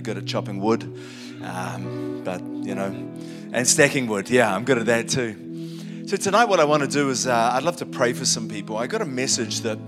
good at chopping wood, um, but you know, and stacking wood. Yeah, I'm good at that too. So tonight, what I want to do is uh, I'd love to pray for some people. I got a message that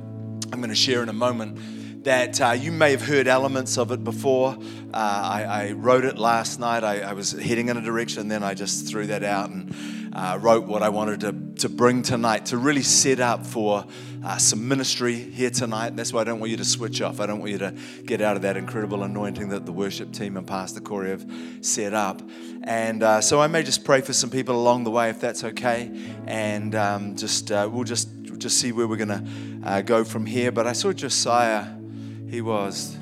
I'm going to share in a moment that uh, you may have heard elements of it before. Uh, I, I, wrote it last night. I, I, was heading in a direction, then I just threw that out and uh, wrote what I wanted to, to bring tonight to really set up for uh, some ministry here tonight. That's why I don't want you to switch off. I don't want you to get out of that incredible anointing that the worship team and Pastor Corey have set up. And uh, so I may just pray for some people along the way if that's okay. And um, just uh, we'll just just see where we're to uh, go from here. But I saw Josiah. He was.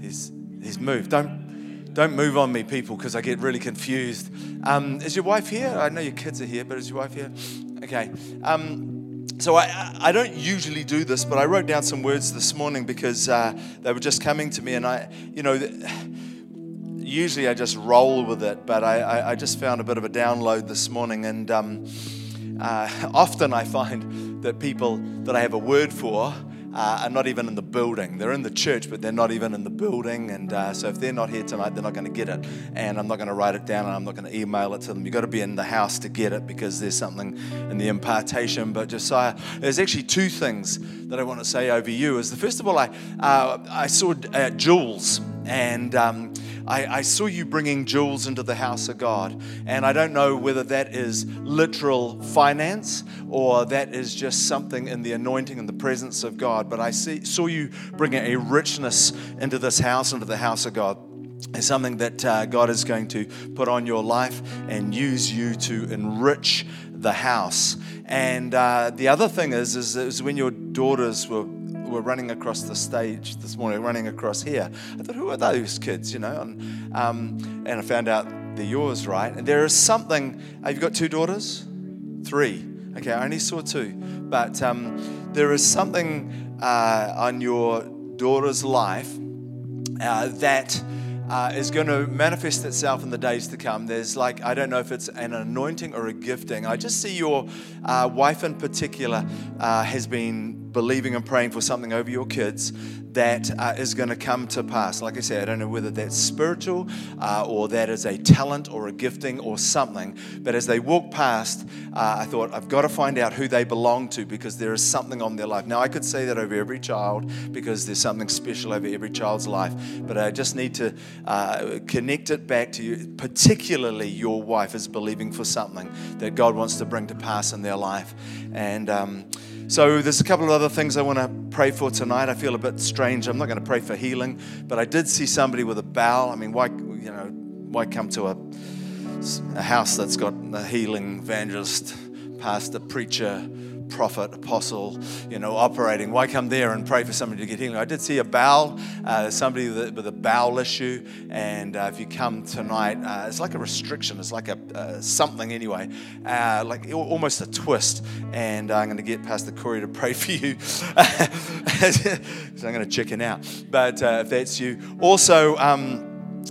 He's, he's moved. Don't don't move on me, people, because I get really confused. Um, is your wife here? I know your kids are here, but is your wife here? Okay. Um, so I, I don't usually do this, but I wrote down some words this morning because uh, they were just coming to me, and I, you know, usually I just roll with it, but I, I, just found a bit of a download this morning, and um, uh, often I find that people that I have a word for uh, are not even in the building. They're in the church, but they're not even in the building. And uh, so if they're not here tonight, they're not going to get it. And I'm not going to write it down and I'm not going to email it to them. You've got to be in the house to get it because there's something in the impartation. But Josiah, there's actually two things that I want to say over you. Is the first of all, I, uh, I saw uh, jewels and um, I, I, saw you bringing jewels into the house of God. And I don't know whether that is literal finance or that is just something in the anointing and the presence of God. But I see, saw you bringing a richness into this house, into the house of God. It's something that uh, God is going to put on your life and use you to enrich the house. And uh, the other thing is, is, is when your daughters were were running across the stage this morning, running across here. I thought, who are those kids, you know? And, um, and I found out they're yours, right? And there is something, have you got two daughters? Three. Okay, I only saw two. But um, there is something uh, on your daughter's life uh, that uh, is going to manifest itself in the days to come. There's like, I don't know if it's an anointing or a gifting. I just see your uh, wife in particular uh, has been believing and praying for something over your kids that uh, is going to come to pass. Like I said, I don't know whether that's spiritual uh, or that is a talent or a gifting or something. But as they walk past, uh, I thought, I've got to find out who they belong to because there is something on their life. Now, I could say that over every child because there's something special over every child's life. But I just need to uh, connect it back to you. Particularly, your wife is believing for something that God wants to bring to pass in their life. And, um, so there's a couple of other things I want to pray for tonight. I feel a bit strange. I'm not going to pray for healing, but I did see somebody with a bowel. I mean, why you know why come to a, a house that's got a healing evangelist, pastor, preacher, prophet, apostle, you know, operating. Why come there and pray for somebody to get healing? I did see a bowel, uh, somebody with a, bowel issue, and uh, if you come tonight, uh, it's like a restriction. It's like a uh, something anyway, uh, like almost a twist. And I'm going to get Pastor Corey to pray for you. so I'm going to chicken out. But uh, if that's you, also. Um,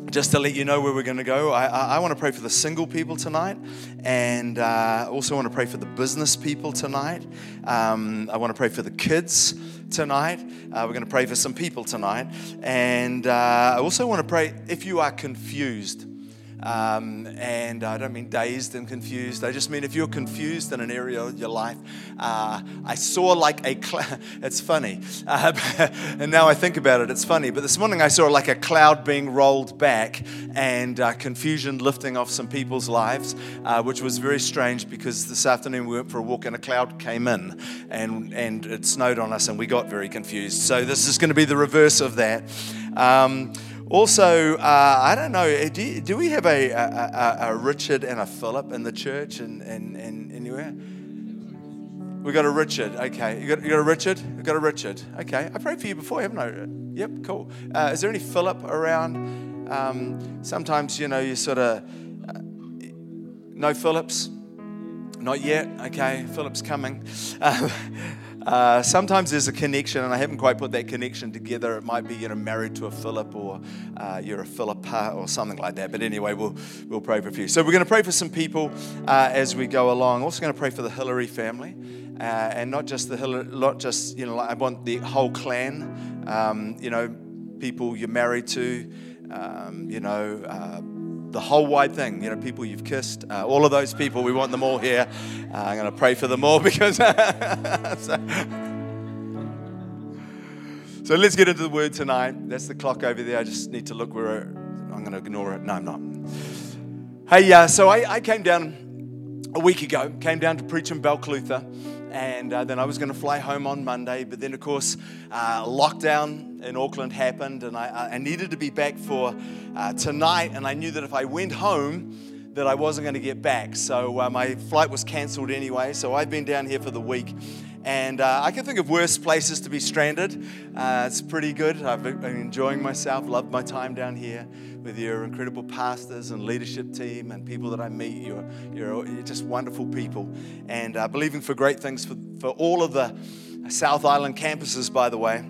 just to let you know where we're going to go, I, I, I want to pray for the single people tonight, and uh, also want to pray for the business people tonight. Um, I want to pray for the kids tonight. Uh, we're going to pray for some people tonight, and uh, I also want to pray if you are confused. Um, and I don't mean dazed and confused. I just mean if you're confused in an area of your life. Uh, I saw like a cloud. It's funny. Uh, and now I think about it, it's funny. But this morning I saw like a cloud being rolled back and uh, confusion lifting off some people's lives, uh, which was very strange because this afternoon we went for a walk and a cloud came in and, and it snowed on us and we got very confused. So this is going to be the reverse of that. Um, also, uh, I don't know, do, do we have a, a, a, Richard and a Philip in the church and, and, and anywhere? We got a Richard. Okay. You got, you got a Richard? We got a Richard. Okay. I prayed for you before, haven't I? Yep, cool. Uh, is there any Philip around? Um, sometimes, you know, you sort of, uh, no Phillips? Not yet. Okay. Philip's coming. Uh, sometimes there's a connection, and I haven't quite put that connection together. It might be you know married to a Philip, or uh, you're a Philippa, or something like that. But anyway, we'll we'll pray for a few. So we're going to pray for some people uh, as we go along. Also going to pray for the Hillary family, uh, and not just the Hillary, not just you know. I want the whole clan. Um, you know, people you're married to. um, you know, uh, the whole wide thing, you know, people you've kissed, uh, all of those people, we want them all here. Uh, I'm going to pray for them all because. so, so let's get into the word tonight. That's the clock over there. I just need to look where I'm going to ignore it. No, I'm not. Hey, uh, so I, I came down a week ago, came down to preach in Balclutha and uh, then I was going to fly home on Monday. But then, of course, uh, lockdown in Auckland happened, and I, I needed to be back for uh, tonight. And I knew that if I went home, that I wasn't going to get back. So uh, my flight was cancelled anyway. So I've been down here for the week. And uh, I can think of worse places to be stranded. Uh, it's pretty good. I've been enjoying myself, loved my time down here with your incredible pastors and leadership team and people that I meet. You're, you're, you're just wonderful people. And uh, believing for great things for, for all of the South Island campuses, by the way.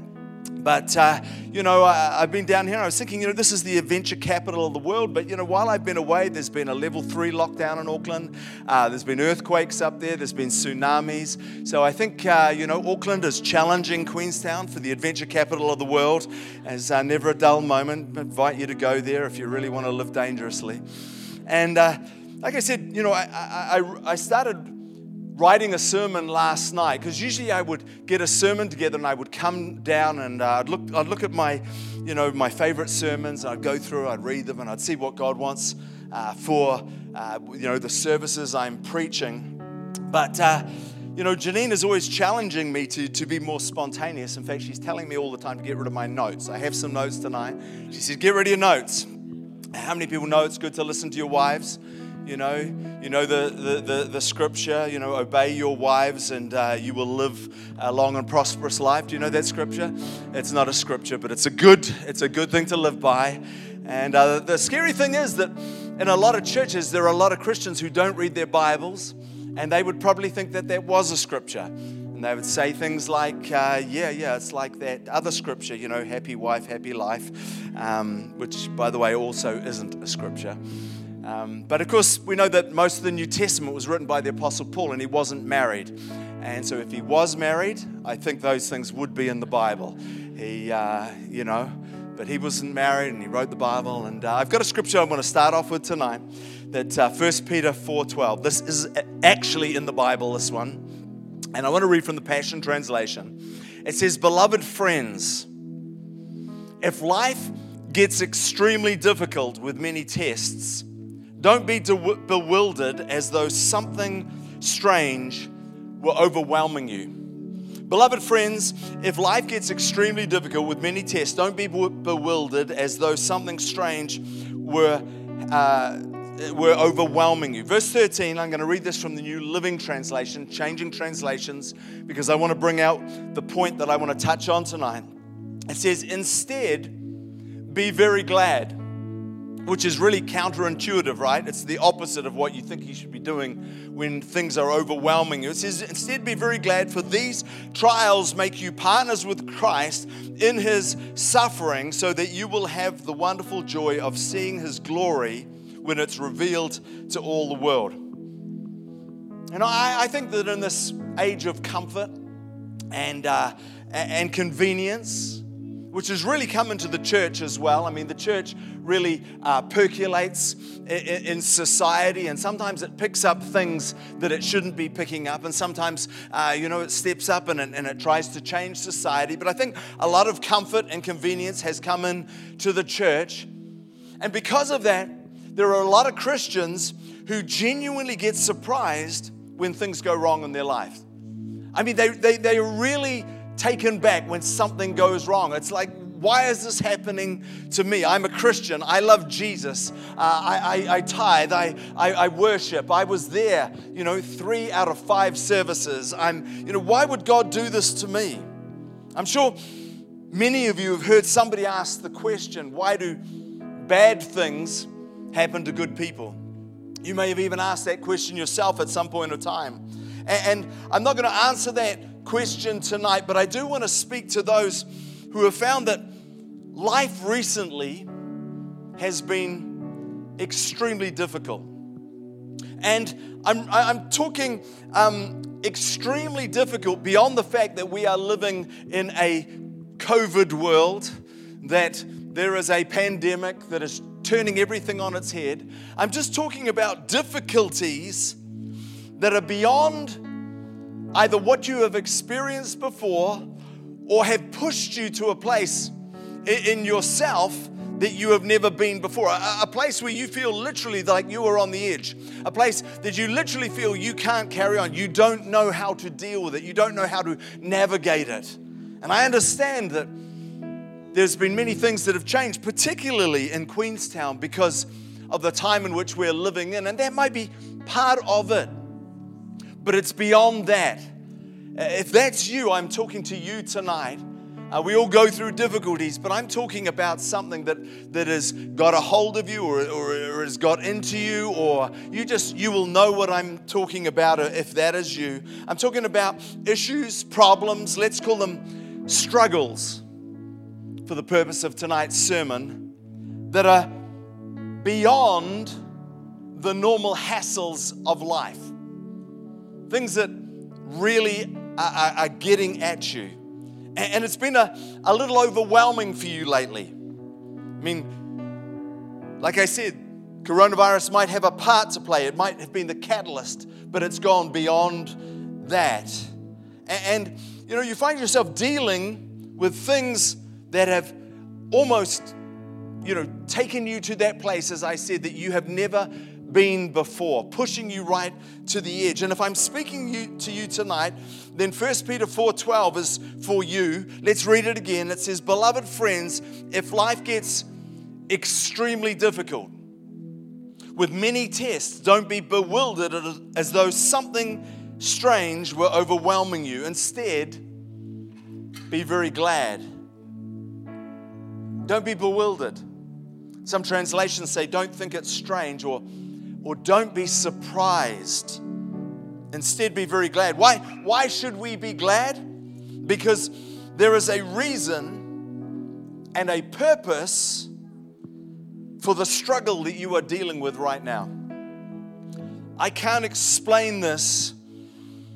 But, uh, you know, I, have been down here. I was thinking, you know, this is the adventure capital of the world. But, you know, while I've been away, there's been a level three lockdown in Auckland. Uh, there's been earthquakes up there. There's been tsunamis. So I think, uh, you know, Auckland is challenging Queenstown for the adventure capital of the world. As uh, never a dull moment. I invite you to go there if you really want to live dangerously. And uh, like I said, you know, I, I, I started writing a sermon last night because usually I would get a sermon together and I would come down and uh, I'd look I'd look at my you know my favorite sermons and I'd go through I'd read them and I'd see what God wants uh, for uh, you know the services I'm preaching. But uh, you know Janine is always challenging me to, to be more spontaneous. In fact she's telling me all the time to get rid of my notes. I have some notes tonight. She says get rid of your notes. How many people know it's good to listen to your wives you know, you know the, the, the, the scripture, you know, obey your wives and uh, you will live a long and prosperous life. Do you know that scripture? It's not a scripture, but it's a good, it's a good thing to live by. And uh, the scary thing is that in a lot of churches, there are a lot of Christians who don't read their Bibles, and they would probably think that that was a scripture. And they would say things like, uh, yeah, yeah, it's like that other scripture, you know, happy wife, happy life, um, which, by the way, also isn't a scripture. Um, but of course, we know that most of the New Testament was written by the Apostle Paul and he wasn't married. And so, if he was married, I think those things would be in the Bible. He, uh, you know, but he wasn't married and he wrote the Bible. And uh, I've got a scripture I'm going to start off with tonight that uh, 1 Peter 4.12. This is actually in the Bible, this one. And I want to read from the Passion Translation. It says, Beloved friends, if life gets extremely difficult with many tests, don't be bewildered as though something strange were overwhelming you. Beloved friends, if life gets extremely difficult with many tests, don't be bewildered as though something strange were, uh, were overwhelming you. Verse 13, I'm going to read this from the New Living Translation, changing translations, because I want to bring out the point that I want to touch on tonight. It says, Instead, be very glad which is really counterintuitive, right? It's the opposite of what you think you should be doing when things are overwhelming you. It says, instead, be very glad, for these trials make you partners with Christ in his suffering, so that you will have the wonderful joy of seeing his glory when it's revealed to all the world. And I, I think that in this age of comfort and, uh, and convenience, which has really come into the church as well. I mean, the church really uh, percolates in, in, society, and sometimes it picks up things that it shouldn't be picking up, and sometimes, uh, you know, it steps up and it, and it tries to change society. But I think a lot of comfort and convenience has come into the church, and because of that, there are a lot of Christians who genuinely get surprised when things go wrong in their life. I mean, they, they, they really taken back when something goes wrong. It's like, why is this happening to me? I'm a Christian. I love Jesus. Uh, I, I, I, tithe. I, I, I, worship. I was there, you know, three out of five services. I'm, you know, why would God do this to me? I'm sure many of you have heard somebody ask the question why do bad things happen to good people? You may have even asked that question yourself at some point in time. And, and I'm not going to answer that question tonight, but I do want to speak to those who have found that life recently has been extremely difficult. And I'm, I'm talking um, extremely difficult beyond the fact that we are living in a COVID world, that there is a pandemic that is turning everything on its head. I'm just talking about difficulties that are beyond either what you have experienced before or have pushed you to a place in yourself that you have never been before. A, a, place where you feel literally like you are on the edge. A place that you literally feel you can't carry on. You don't know how to deal with it. You don't know how to navigate it. And I understand that there's been many things that have changed, particularly in Queenstown, because of the time in which we're living in. And that might be part of it. But it's beyond that. If that's you, I'm talking to you tonight uh, we all go through difficulties, but I'm talking about something that, that has got a hold of you or, or, or, has got into you, or you just, you will know what I'm talking about if that is you. I'm talking about issues, problems, let's call them struggles for the purpose of tonight's sermon that are beyond the normal hassles of life. Things that really are, are, are getting at you. And it's been a, a little overwhelming for you lately. I mean, like I said, coronavirus might have a part to play. It might have been the catalyst, but it's gone beyond that. And, you know, you find yourself dealing with things that have almost, you know, taken you to that place, as I said, that you have never been before, pushing you right to the edge. And if I'm speaking you, to you tonight, then 1 Peter 4:12 is for you. Let's read it again. It says, "Beloved friends, if life gets extremely difficult with many tests, don't be bewildered as though something strange were overwhelming you. Instead, be very glad. Don't be bewildered. Some translations say, don't think it's strange or or don't be surprised. Instead, be very glad. Why, why should we be glad? Because there is a reason and a purpose for the struggle that you are dealing with right now. I can't explain this,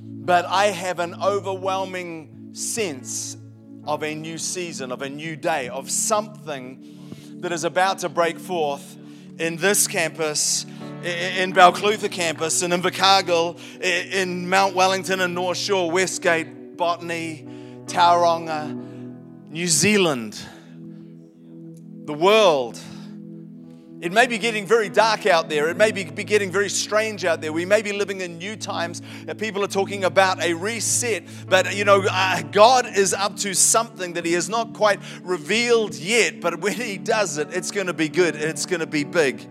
but I have an overwhelming sense of a new season, of a new day, of something that is about to break forth in this campus in Balclutha campus and in Invercargill, in Mount Wellington and North Shore, Westgate, Botany, Tauranga, New Zealand, the world. It may be getting very dark out there. It may be, be getting very strange out there. We may be living in new times. People are talking about a reset. But, you know, uh, God is up to something that He has not quite revealed yet. But when He does it, it's going to be good. It's going to be big.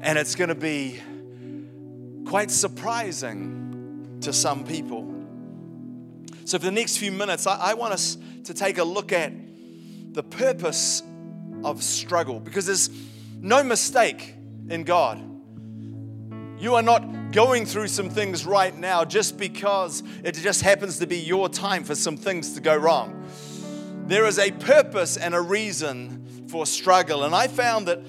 And it's going to be quite surprising to some people. So, for the next few minutes, I, I want us to take a look at the purpose of struggle because there's no mistake in God. You are not going through some things right now just because it just happens to be your time for some things to go wrong. There is a purpose and a reason for struggle. And I found that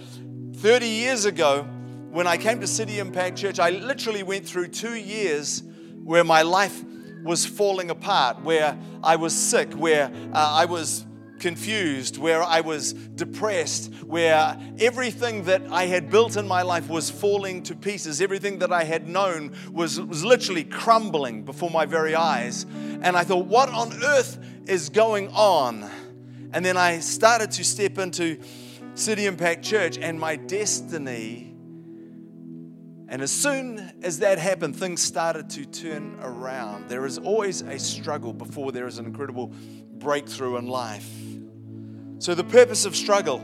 30 years ago, when I came to City Impact Church, I literally went through two years where my life was falling apart, where I was sick, where uh, I was confused, where I was depressed, where everything that I had built in my life was falling to pieces. Everything that I had known was, was literally crumbling before my very eyes. And I thought, what on earth is going on? And then I started to step into City Impact Church, and my destiny and as soon as that happened, things started to turn around. There is always a struggle before there is an incredible breakthrough in life. So, the purpose of struggle,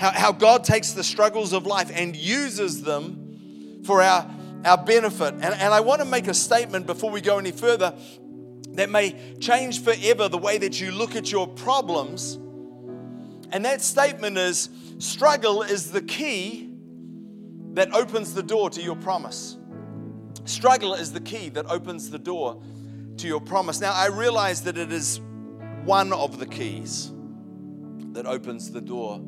how, how God takes the struggles of life and uses them for our, our benefit. And, and I want to make a statement before we go any further that may change forever the way that you look at your problems. And that statement is struggle is the key that opens the door to your promise. Struggle is the key that opens the door to your promise. Now, I realize that it is one of the keys that opens the door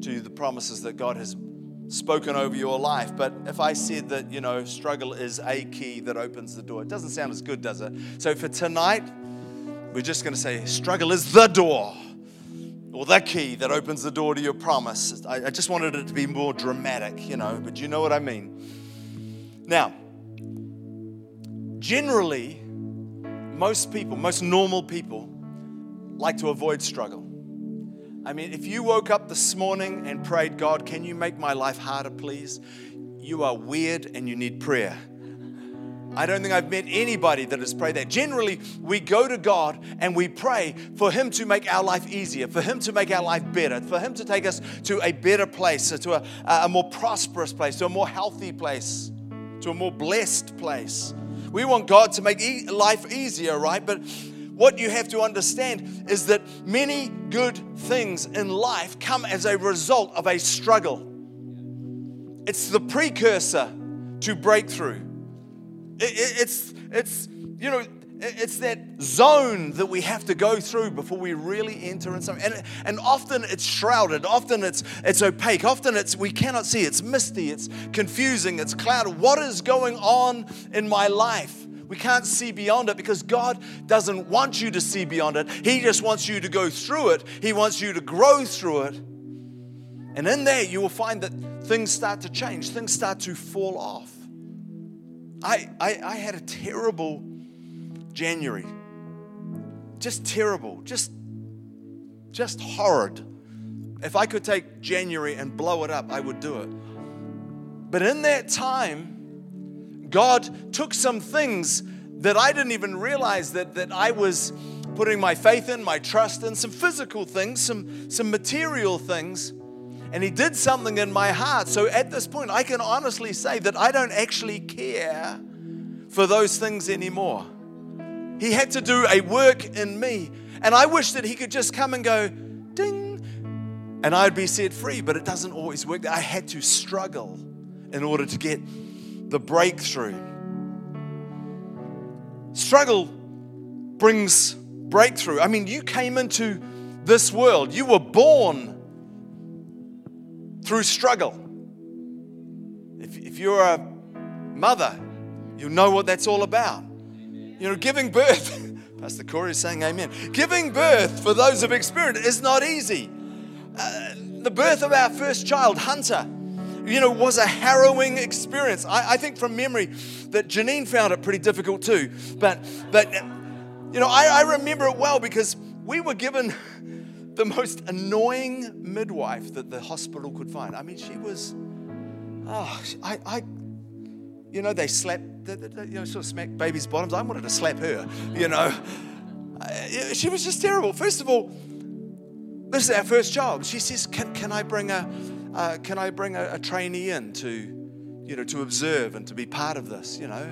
to the promises that God has spoken over your life. But if I said that, you know, struggle is a key that opens the door, it doesn't sound as good, does it? So for tonight, we're just going to say struggle is the door or the key that opens the door to your promise. I, I just wanted it to be more dramatic, you know, but you know what I mean. Now, generally, most people, most normal people, like to avoid struggle. I mean, if you woke up this morning and prayed, God, can you make my life harder, please? You are weird and you need prayer. I don't think I've met anybody that has prayed that. Generally, we go to God and we pray for Him to make our life easier, for Him to make our life better, for Him to take us to a better place, to a, a more prosperous place, to a more healthy place, to a more blessed place. We want God to make e- life easier, right? But what you have to understand is that many good things in life come as a result of a struggle. It's the precursor to breakthrough. It's, it's, you know, it's that zone that we have to go through before we really enter in something. And, and often it's shrouded, often it's, it's opaque, often it's we cannot see, it's misty, it's confusing, it's clouded. What is going on in my life? We can't see beyond it because God doesn't want you to see beyond it. He just wants you to go through it, He wants you to grow through it. And in there, you will find that things start to change, things start to fall off. I, I, I had a terrible January. Just terrible. Just, just horrid. If I could take January and blow it up, I would do it. But in that time, God took some things that I didn't even realize that, that I was putting my faith in, my trust in, some physical things, some, some material things and He did something in my heart. So at this point, I can honestly say that I don't actually care for those things anymore. He had to do a work in me. And I wish that He could just come and go, ding, and I'd be set free, but it doesn't always work. I had to struggle in order to get the breakthrough. Struggle brings breakthrough. I mean, you came into this world, you were born through struggle. If, if you're a mother, you know what that's all about. You know, giving birth, Pastor Corey is saying amen. Giving birth, for those who've experienced it, is not easy. Uh, the birth of our first child, Hunter, you know, was a harrowing experience. I, I, think from memory that Janine found it pretty difficult too. But, but you know, I, I remember it well because we were given the most annoying midwife that the hospital could find. I mean, she was, oh, I, I you know, they slap, they, they, you know, sort of smack babies' bottoms. I wanted to slap her, you know. She was just terrible. First of all, this is our first child. She says, "Can, can I bring a, uh, can I bring a, a trainee in to, you know, to observe and to be part of this, you know?"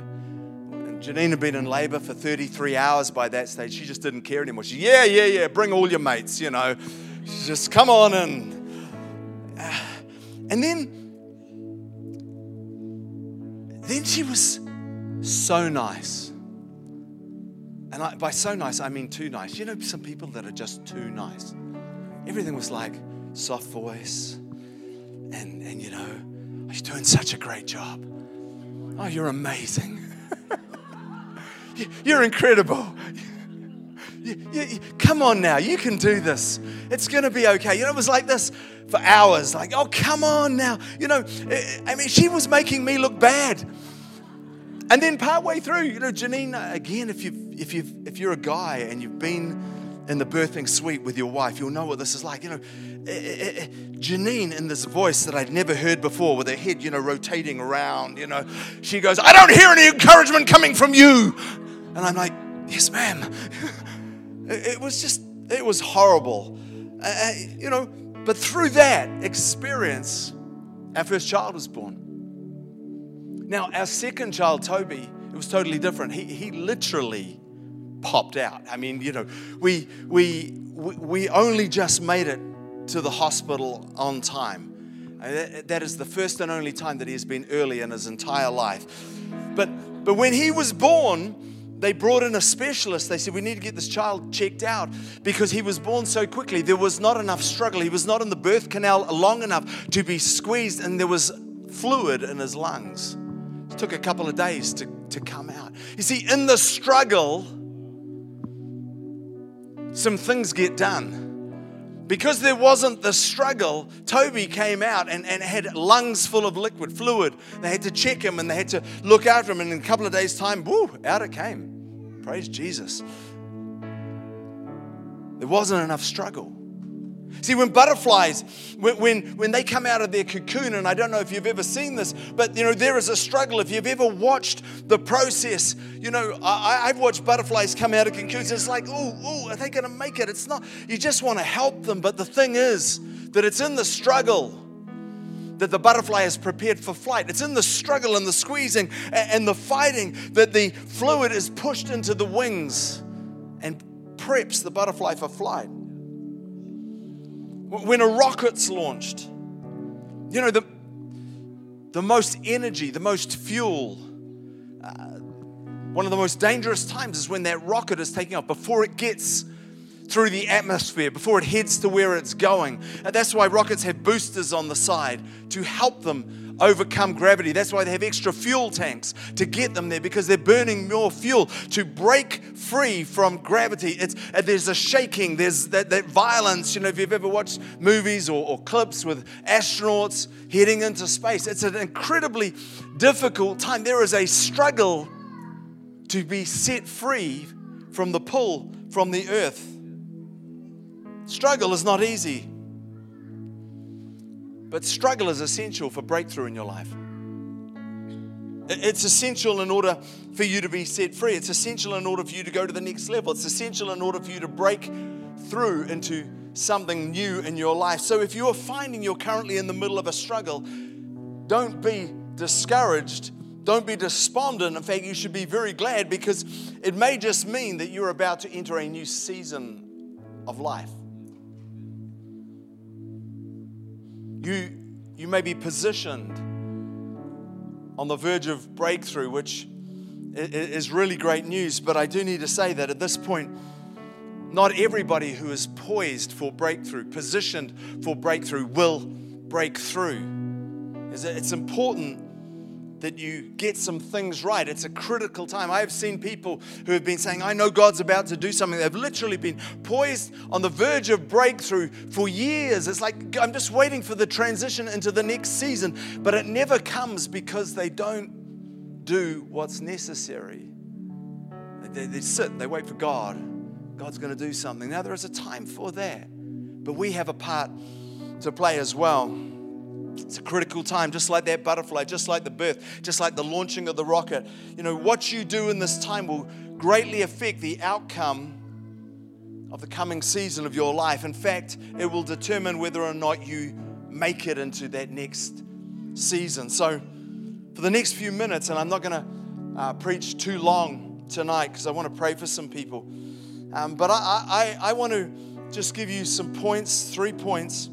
Janine had been in labor for 33 hours by that stage. She just didn't care anymore. She, yeah, yeah, yeah, bring all your mates, you know. She just come on and. And then, then she was so nice. And I, by so nice, I mean too nice. You know, some people that are just too nice. Everything was like soft voice, and, and you know, oh, you're doing such a great job. Oh, you're amazing. You're incredible. You, you, come on now, you can do this. It's going to be okay. You know, it was like this for hours. Like, oh, come on now. You know, I mean, she was making me look bad. And then partway through, you know, Janine, again, if you if you if you're a guy and you've been in the birthing suite with your wife, you'll know what this is like. You know, eh, eh, eh, Janine in this voice that I'd never heard before, with her head, you know, rotating around. You know, she goes, "I don't hear any encouragement coming from you." And I'm like, yes, ma'am. it was just, it was horrible. Uh, you know, but through that experience, our first child was born. Now, our second child, Toby, it was totally different. He, he literally popped out. I mean, you know, we, we, we only just made it to the hospital on time. That is the first and only time that he has been early in his entire life. But, but when he was born, they brought in a specialist. They said, We need to get this child checked out because he was born so quickly. There was not enough struggle. He was not in the birth canal long enough to be squeezed, and there was fluid in his lungs. It took a couple of days to, to come out. You see, in the struggle, some things get done. Because there wasn't the struggle, Toby came out and, and had lungs full of liquid fluid. They had to check him and they had to look after him. And in a couple of days' time, whoo, out it came. Praise Jesus. There wasn't enough struggle. See, when butterflies, when, when, when, they come out of their cocoon, and I don't know if you've ever seen this, but you know, there is a struggle. If you've ever watched the process, you know, I, have watched butterflies come out of cocoons. It's like, oh, oh, are they going to make it? It's not, you just want to help them. But the thing is that it's in the struggle that the butterfly is prepared for flight. It's in the struggle and the squeezing and the fighting that the fluid is pushed into the wings and preps the butterfly for flight. When a rocket's launched, you know, the, the most energy, the most fuel, uh, one of the most dangerous times is when that rocket is taking off before it gets through the atmosphere, before it heads to where it's going. And that's why rockets have boosters on the side to help them overcome gravity. That's why they have extra fuel tanks to get them there because they're burning more fuel to break free from gravity. It's, uh, there's a shaking, there's that, that violence. You know, if you've ever watched movies or, or clips with astronauts heading into space, it's an incredibly difficult time. There is a struggle to be set free from the pull from the earth. Struggle is not easy. But struggle is essential for breakthrough in your life. It's essential in order for you to be set free. It's essential in order for you to go to the next level. It's essential in order for you to break through into something new in your life. So if you're finding you're currently in the middle of a struggle, don't be discouraged. Don't be despondent. In fact, you should be very glad because it may just mean that you're about to enter a new season of life. You, you may be positioned on the verge of breakthrough, which is really great news. But I do need to say that at this point, not everybody who is poised for breakthrough, positioned for breakthrough, will break through. It's important that you get some things right. It's a critical time. I have seen people who have been saying, I know God's about to do something. They've literally been poised on the verge of breakthrough for years. It's like, I'm just waiting for the transition into the next season, but it never comes because they don't do what's necessary. They, they sit, they wait for God. God's going to do something. Now, there is a time for that, but we have a part to play as well. It's a critical time, just like that butterfly, just like the birth, just like the launching of the rocket. You know, what you do in this time will greatly affect the outcome of the coming season of your life. In fact, it will determine whether or not you make it into that next season. So, for the next few minutes, and I'm not going to uh, preach too long tonight because I want to pray for some people, um, but I, I, I want to just give you some points, three points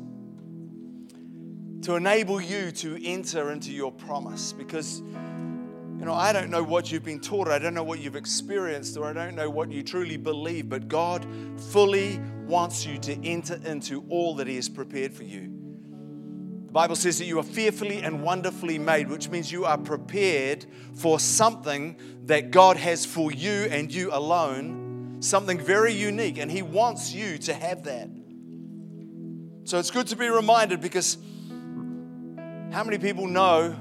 to enable you to enter into your promise. Because you know I don't know what you've been taught. I don't know what you've experienced or I don't know what you truly believe. But God fully wants you to enter into all that he has prepared for you. The Bible says that you are fearfully and wonderfully made which means you are prepared for something that God has for you and you alone. Something very unique and he wants you to have that. So it's good to be reminded because how many people know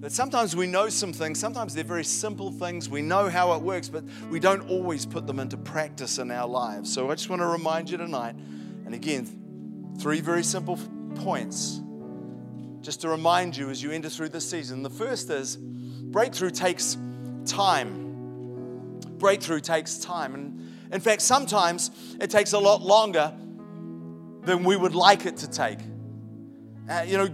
that sometimes we know some things, sometimes they're very simple things, we know how it works, but we don't always put them into practice in our lives. So I just want to remind you tonight, and again, three very simple points just to remind you as you enter through this season. The first is breakthrough takes time. Breakthrough takes time. And in fact, sometimes it takes a lot longer than we would like it to take. Uh, you know,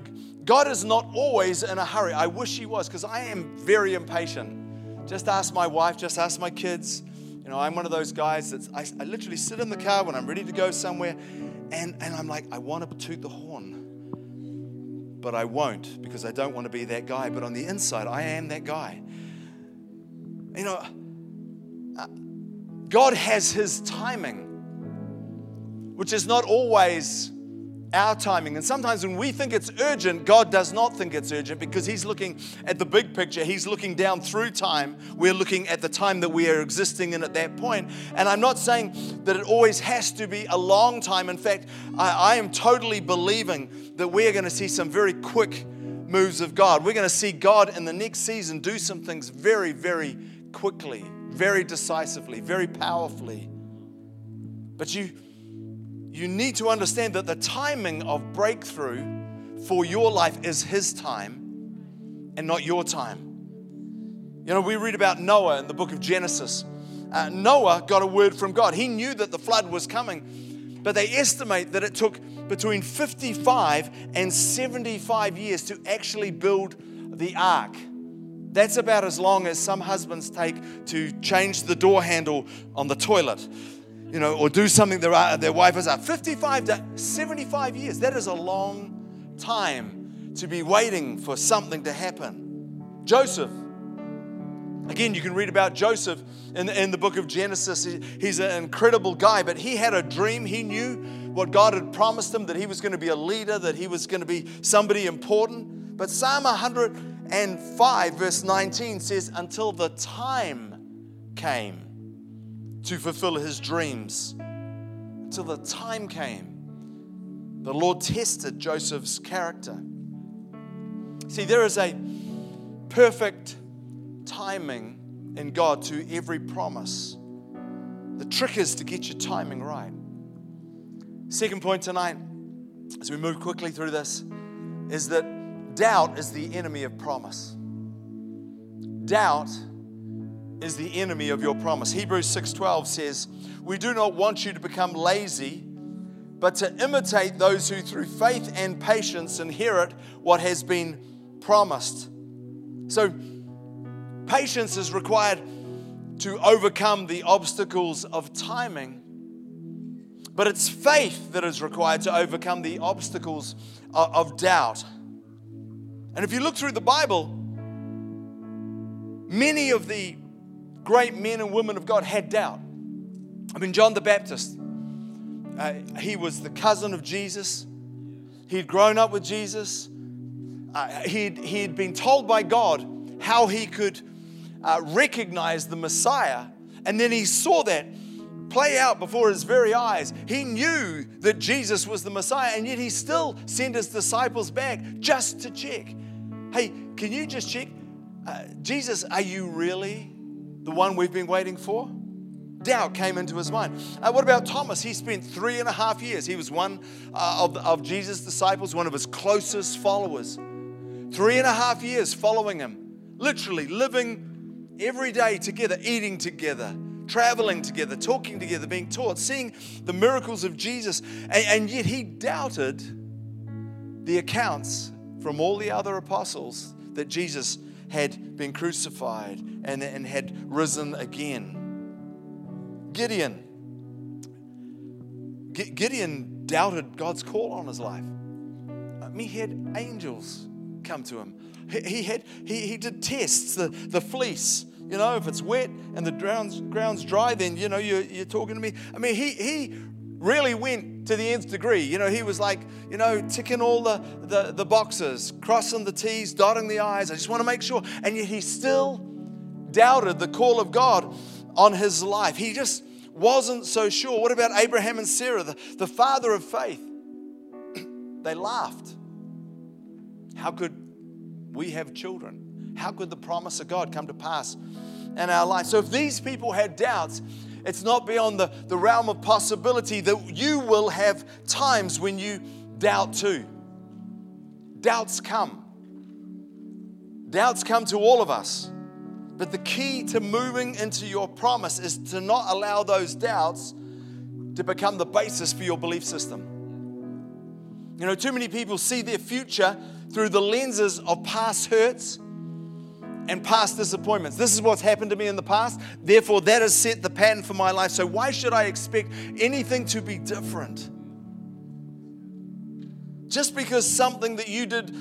God is not always in a hurry. I wish He was because I am very impatient. Just ask my wife, just ask my kids. You know, I'm one of those guys that I, I literally sit in the car when I'm ready to go somewhere and, and I'm like, I want to toot the horn but I won't because I don't want to be that guy. But on the inside, I am that guy. You know, uh, God has His timing, which is not always our timing. And sometimes when we think it's urgent, God does not think it's urgent because He's looking at the big picture. He's looking down through time. We're looking at the time that we are existing in at that point. And I'm not saying that it always has to be a long time. In fact, I, I am totally believing that we are going to see some very quick moves of God. We're going to see God in the next season do some things very, very quickly, very decisively, very powerfully. But you you need to understand that the timing of breakthrough for your life is His time and not your time. You know, we read about Noah in the book of Genesis. Uh, Noah got a word from God. He knew that the flood was coming, but they estimate that it took between 55 and 75 years to actually build the ark. That's about as long as some husbands take to change the door handle on the toilet you know, or do something their, uh, their wife has. 55 to 75 years. That is a long time to be waiting for something to happen. Joseph. Again, you can read about Joseph in the, in the book of Genesis. He, he's an incredible guy, but he had a dream. He knew what God had promised him that he was going to be a leader, that he was going to be somebody important. But Psalm 105, verse 19 says, Until the time came to fulfill his dreams until the time came. The Lord tested Joseph's character. See, there is a perfect timing in God to every promise. The trick is to get your timing right. Second point tonight, as we move quickly through this, is that doubt is the enemy of promise. Doubt is the enemy of your promise. Hebrews 6:12 says, "We do not want you to become lazy, but to imitate those who through faith and patience inherit what has been promised." So, patience is required to overcome the obstacles of timing. But it's faith that is required to overcome the obstacles of, doubt. And if you look through the Bible, many of the great men and women of God had doubt. I mean, John the Baptist, uh, he was the cousin of Jesus. He'd grown up with Jesus. Uh, he'd, he'd been told by God how he could uh, recognize the Messiah. And then he saw that play out before his very eyes. He knew that Jesus was the Messiah, and yet he still sent his disciples back just to check. Hey, can you just check? Uh, Jesus, are you really the one we've been waiting for? Doubt came into his mind. Uh, what about Thomas? He spent three and a half years. He was one uh, of, of Jesus' disciples, one of his closest followers. Three and a half years following him, literally living every day together, eating together, traveling together, talking together, being taught, seeing the miracles of Jesus. And, and yet he doubted the accounts from all the other apostles that Jesus had been crucified and, and had risen again. Gideon. Gideon doubted God's call on his life. Uh, he had angels come to him. He, he had he, he did tests, the, the fleece. You know, if it's wet and the ground's, ground's dry, then, you know, you're, you're talking to me. I mean, he, he really went to the nth degree. You know, he was like, you know, ticking all the, the, the boxes, crossing the T's, dotting the I's. I just want to make sure. And yet he still doubted the call of God on his life. He just wasn't so sure. What about Abraham and Sarah, the, the father of faith? they laughed. How could we have children? How could the promise of God come to pass in our life? So if these people had doubts, it's not beyond the, the realm of possibility that you will have times when you doubt too. Doubts come. Doubts come to all of us. But the key to moving into your promise is to not allow those doubts to become the basis for your belief system. You know, too many people see their future through the lenses of past hurts and past disappointments. This is what's happened to me in the past. Therefore, that has set the pattern for my life. So, why should I expect anything to be different? Just because something that you did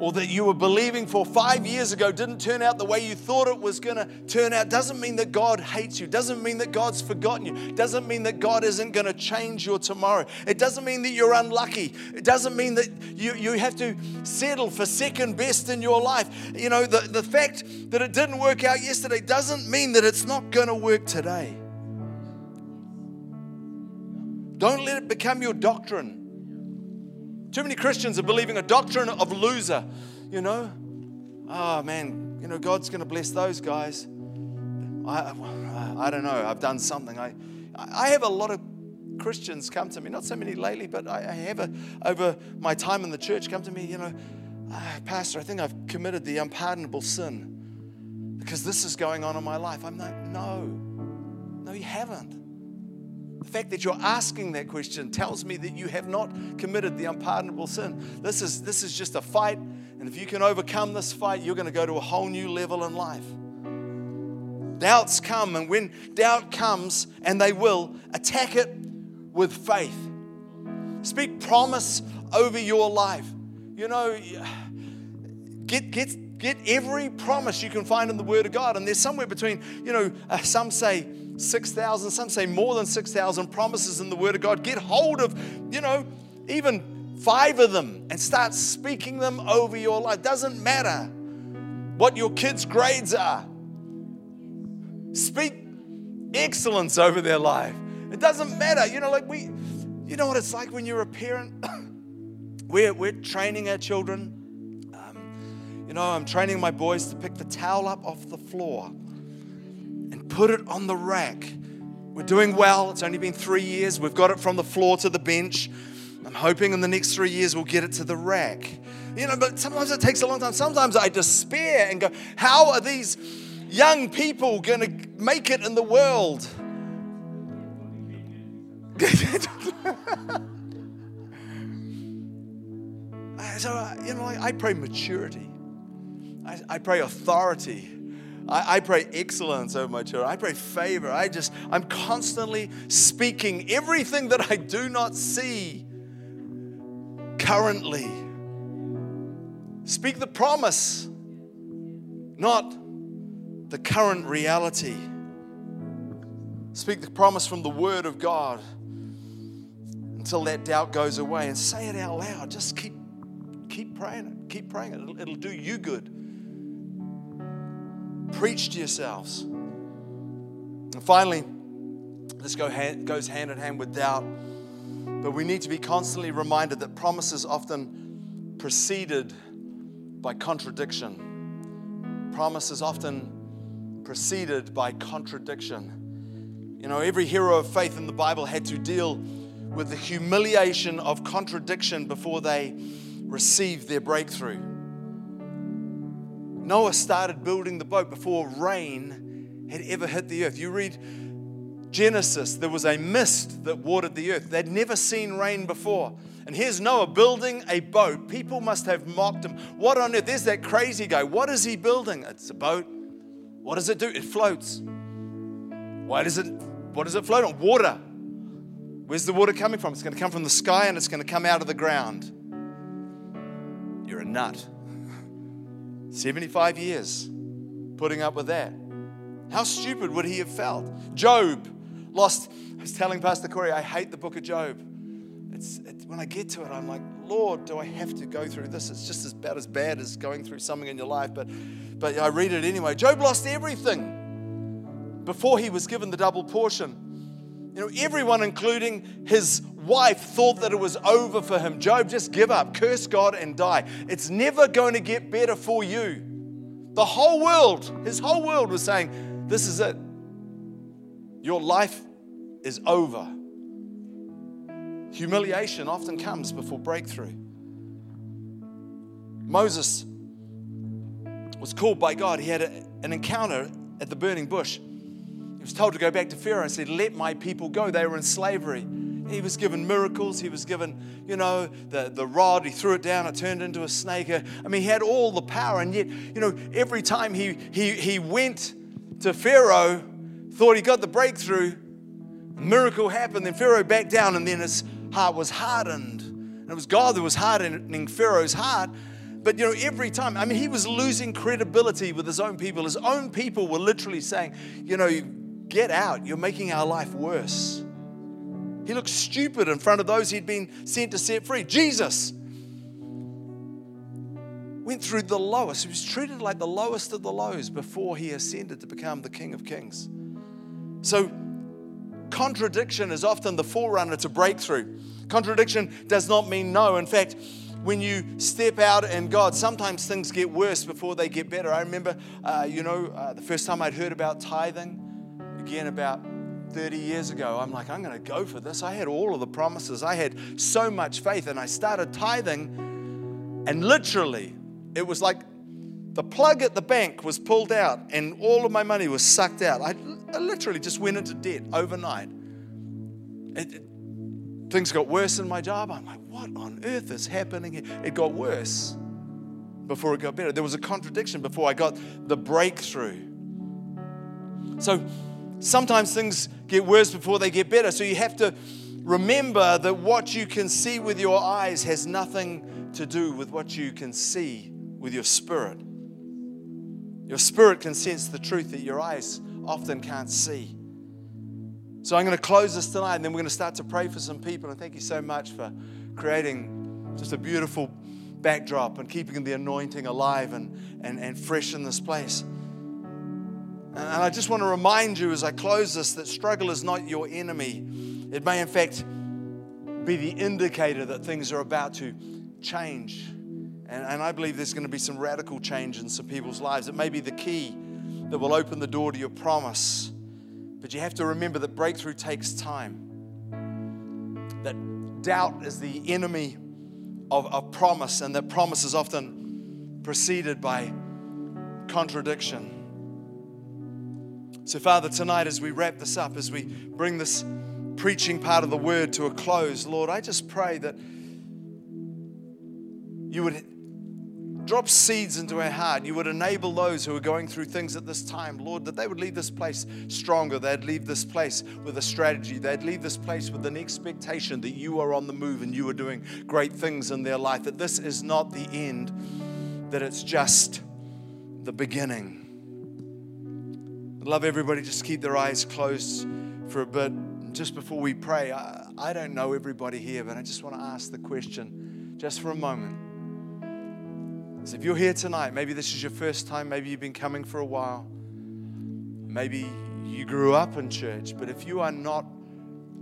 or that you were believing for five years ago didn't turn out the way you thought it was going to turn out doesn't mean that God hates you, doesn't mean that God's forgotten you, doesn't mean that God isn't going to change your tomorrow. It doesn't mean that you're unlucky. It doesn't mean that you, you have to settle for second best in your life. You know, the, the fact that it didn't work out yesterday doesn't mean that it's not going to work today. Don't let it become your doctrine. Too many Christians are believing a doctrine of loser, you know. Oh man, you know, God's going to bless those guys. I, I don't know, I've done something. I, I have a lot of Christians come to me, not so many lately, but I have a, over my time in the church come to me, you know, ah, Pastor, I think I've committed the unpardonable sin because this is going on in my life. I'm like, no, no, you haven't. The fact that you're asking that question tells me that you have not committed the unpardonable sin. This is, this is just a fight, and if you can overcome this fight, you're going to go to a whole new level in life. Doubts come, and when doubt comes, and they will, attack it with faith. Speak promise over your life. You know, get, get, get every promise you can find in the Word of God. And there's somewhere between, you know, uh, some say 6,000, some say more than 6,000 promises in the Word of God. Get hold of, you know, even five of them and start speaking them over your life. Doesn't matter what your kids' grades are. Speak excellence over their life. It doesn't matter. You know, like we, you know what it's like when you're a parent? we're, we're training our children. Um, you know, I'm training my boys to pick the towel up off the floor put it on the rack. We're doing well. It's only been three years. We've got it from the floor to the bench. I'm hoping in the next three years we'll get it to the rack. You know, but sometimes it takes a long time. Sometimes I despair and go, how are these young people going to make it in the world? so, you know, I pray maturity, I, I pray authority. I, I pray excellence over my children. I pray favor. I just, I'm constantly speaking everything that I do not see currently. Speak the promise, not the current reality. Speak the promise from the Word of God until that doubt goes away and say it out loud. Just keep, keep praying it. Keep praying it. It'll, it'll do you good. Preach to yourselves. And finally, this go hand, goes hand in hand with doubt. But we need to be constantly reminded that promises often preceded by contradiction. Promises often preceded by contradiction. You know, every hero of faith in the Bible had to deal with the humiliation of contradiction before they received their breakthrough. Noah started building the boat before rain had ever hit the earth. You read Genesis, there was a mist that watered the earth. They'd never seen rain before. And here's Noah building a boat. People must have mocked him. What on earth? There's that crazy guy. What is he building? It's a boat. What does it do? It floats. Why does it what does it float on? Water. Where's the water coming from? It's going to come from the sky and it's going to come out of the ground. You're a nut. 75 years putting up with that. How stupid would he have felt? Job lost. I was telling Pastor Corey, I hate the book of Job. It's, it, when I get to it, I'm like, Lord, do I have to go through this? It's just about as bad as going through something in your life, but, but I read it anyway. Job lost everything before he was given the double portion. You know, everyone, including his wife thought that it was over for him. Job, just give up, curse God, and die. It's never going to get better for you. The whole world, his whole world was saying, This is it. Your life is over. Humiliation often comes before breakthrough. Moses was called by God. He had a, an encounter at the burning bush. He was told to go back to Pharaoh and said, Let my people go. They were in slavery. He was given miracles. He was given, you know, the, the rod. He threw it down. It turned into a snake. Uh, I mean, he had all the power. And yet, you know, every time he, he, he went to Pharaoh, thought he got the breakthrough, miracle happened. Then Pharaoh backed down, and then his heart was hardened. And it was God that was hardening Pharaoh's heart. but you know, every time, I mean, he was losing credibility with his own people. His own people were literally saying, you know, get out, you're making our life worse. He looked stupid in front of those he'd been sent to set free. Jesus went through the lowest. He was treated like the lowest of the lows before he ascended to become the King of Kings. So, contradiction is often the forerunner to breakthrough. Contradiction does not mean no. In fact, when you step out in God, sometimes things get worse before they get better. I remember, uh, you know, uh, the first time I'd heard about tithing, again, about 30 years ago, I'm like, I'm going to go for this. I had all of the promises, I had so much faith, and I started tithing, and literally, it was like the plug at the bank was pulled out, and all of my money was sucked out. I, literally just went into debt overnight. It, it, things got worse in my job. I'm like, what on earth is happening here? It got worse before it got better. There was a contradiction before I got the breakthrough. So sometimes things get worse before they get better. So you have to remember that what you can see with your eyes has nothing to do with what you can see with your spirit. Your spirit can sense the truth that your eyes often can't see. So I'm going to close this tonight and then we're going to start to pray for some people. And thank you so much for creating just a beautiful backdrop and keeping the anointing alive and, and, and fresh in this place. And I just want to remind you as I close this that struggle is not your enemy. It may, in fact, be the indicator that things are about to change. And, and I believe there's going to be some radical change in some people's lives. It may be the key that will open the door to your promise but you have to remember that breakthrough takes time. That doubt is the enemy of, of promise, and that promise is often preceded by contradiction. So, Father, tonight as we wrap this up, as we bring this preaching part of the word to a close, Lord, I just pray that you would drop seeds into our heart. You would enable those who are going through things at this time, Lord, that they would leave this place stronger. They'd leave this place with a strategy. They'd leave this place with an expectation that you are on the move and you are doing great things in their life. That this is not the end, that it's just the beginning. I'd love everybody just keep their eyes closed for a bit. Just before we pray, I, I don't know everybody here, but I just want to ask the question just for a moment. So if you're here tonight, maybe this is your first time, maybe you've been coming for a while, maybe you grew up in church, but if you are not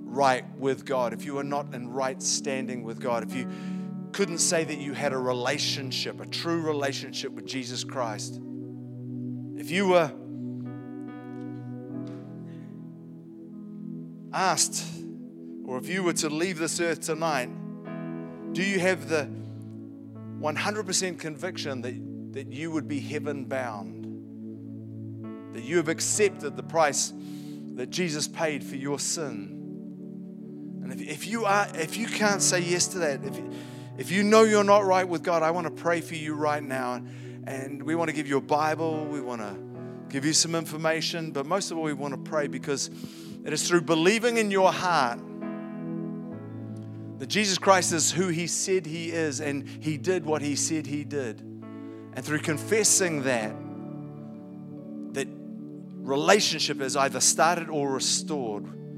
right with God, if you are not in right standing with God, if you couldn't say that you had a relationship, a true relationship with Jesus Christ, if you were asked, or if you were to leave this earth tonight, do you have the 100% conviction that, that you would be heaven bound, that you have accepted the price that Jesus paid for your sin. And if, if, you, are, if you can't say yes to that, if, if you know you're not right with God, I want to pray for you right now. And we want to give you a Bible, we want to give you some information, but most of all, we want to pray because it is through believing in your heart that Jesus Christ is who he said he is and he did what he said he did. And through confessing that, that relationship is either started or restored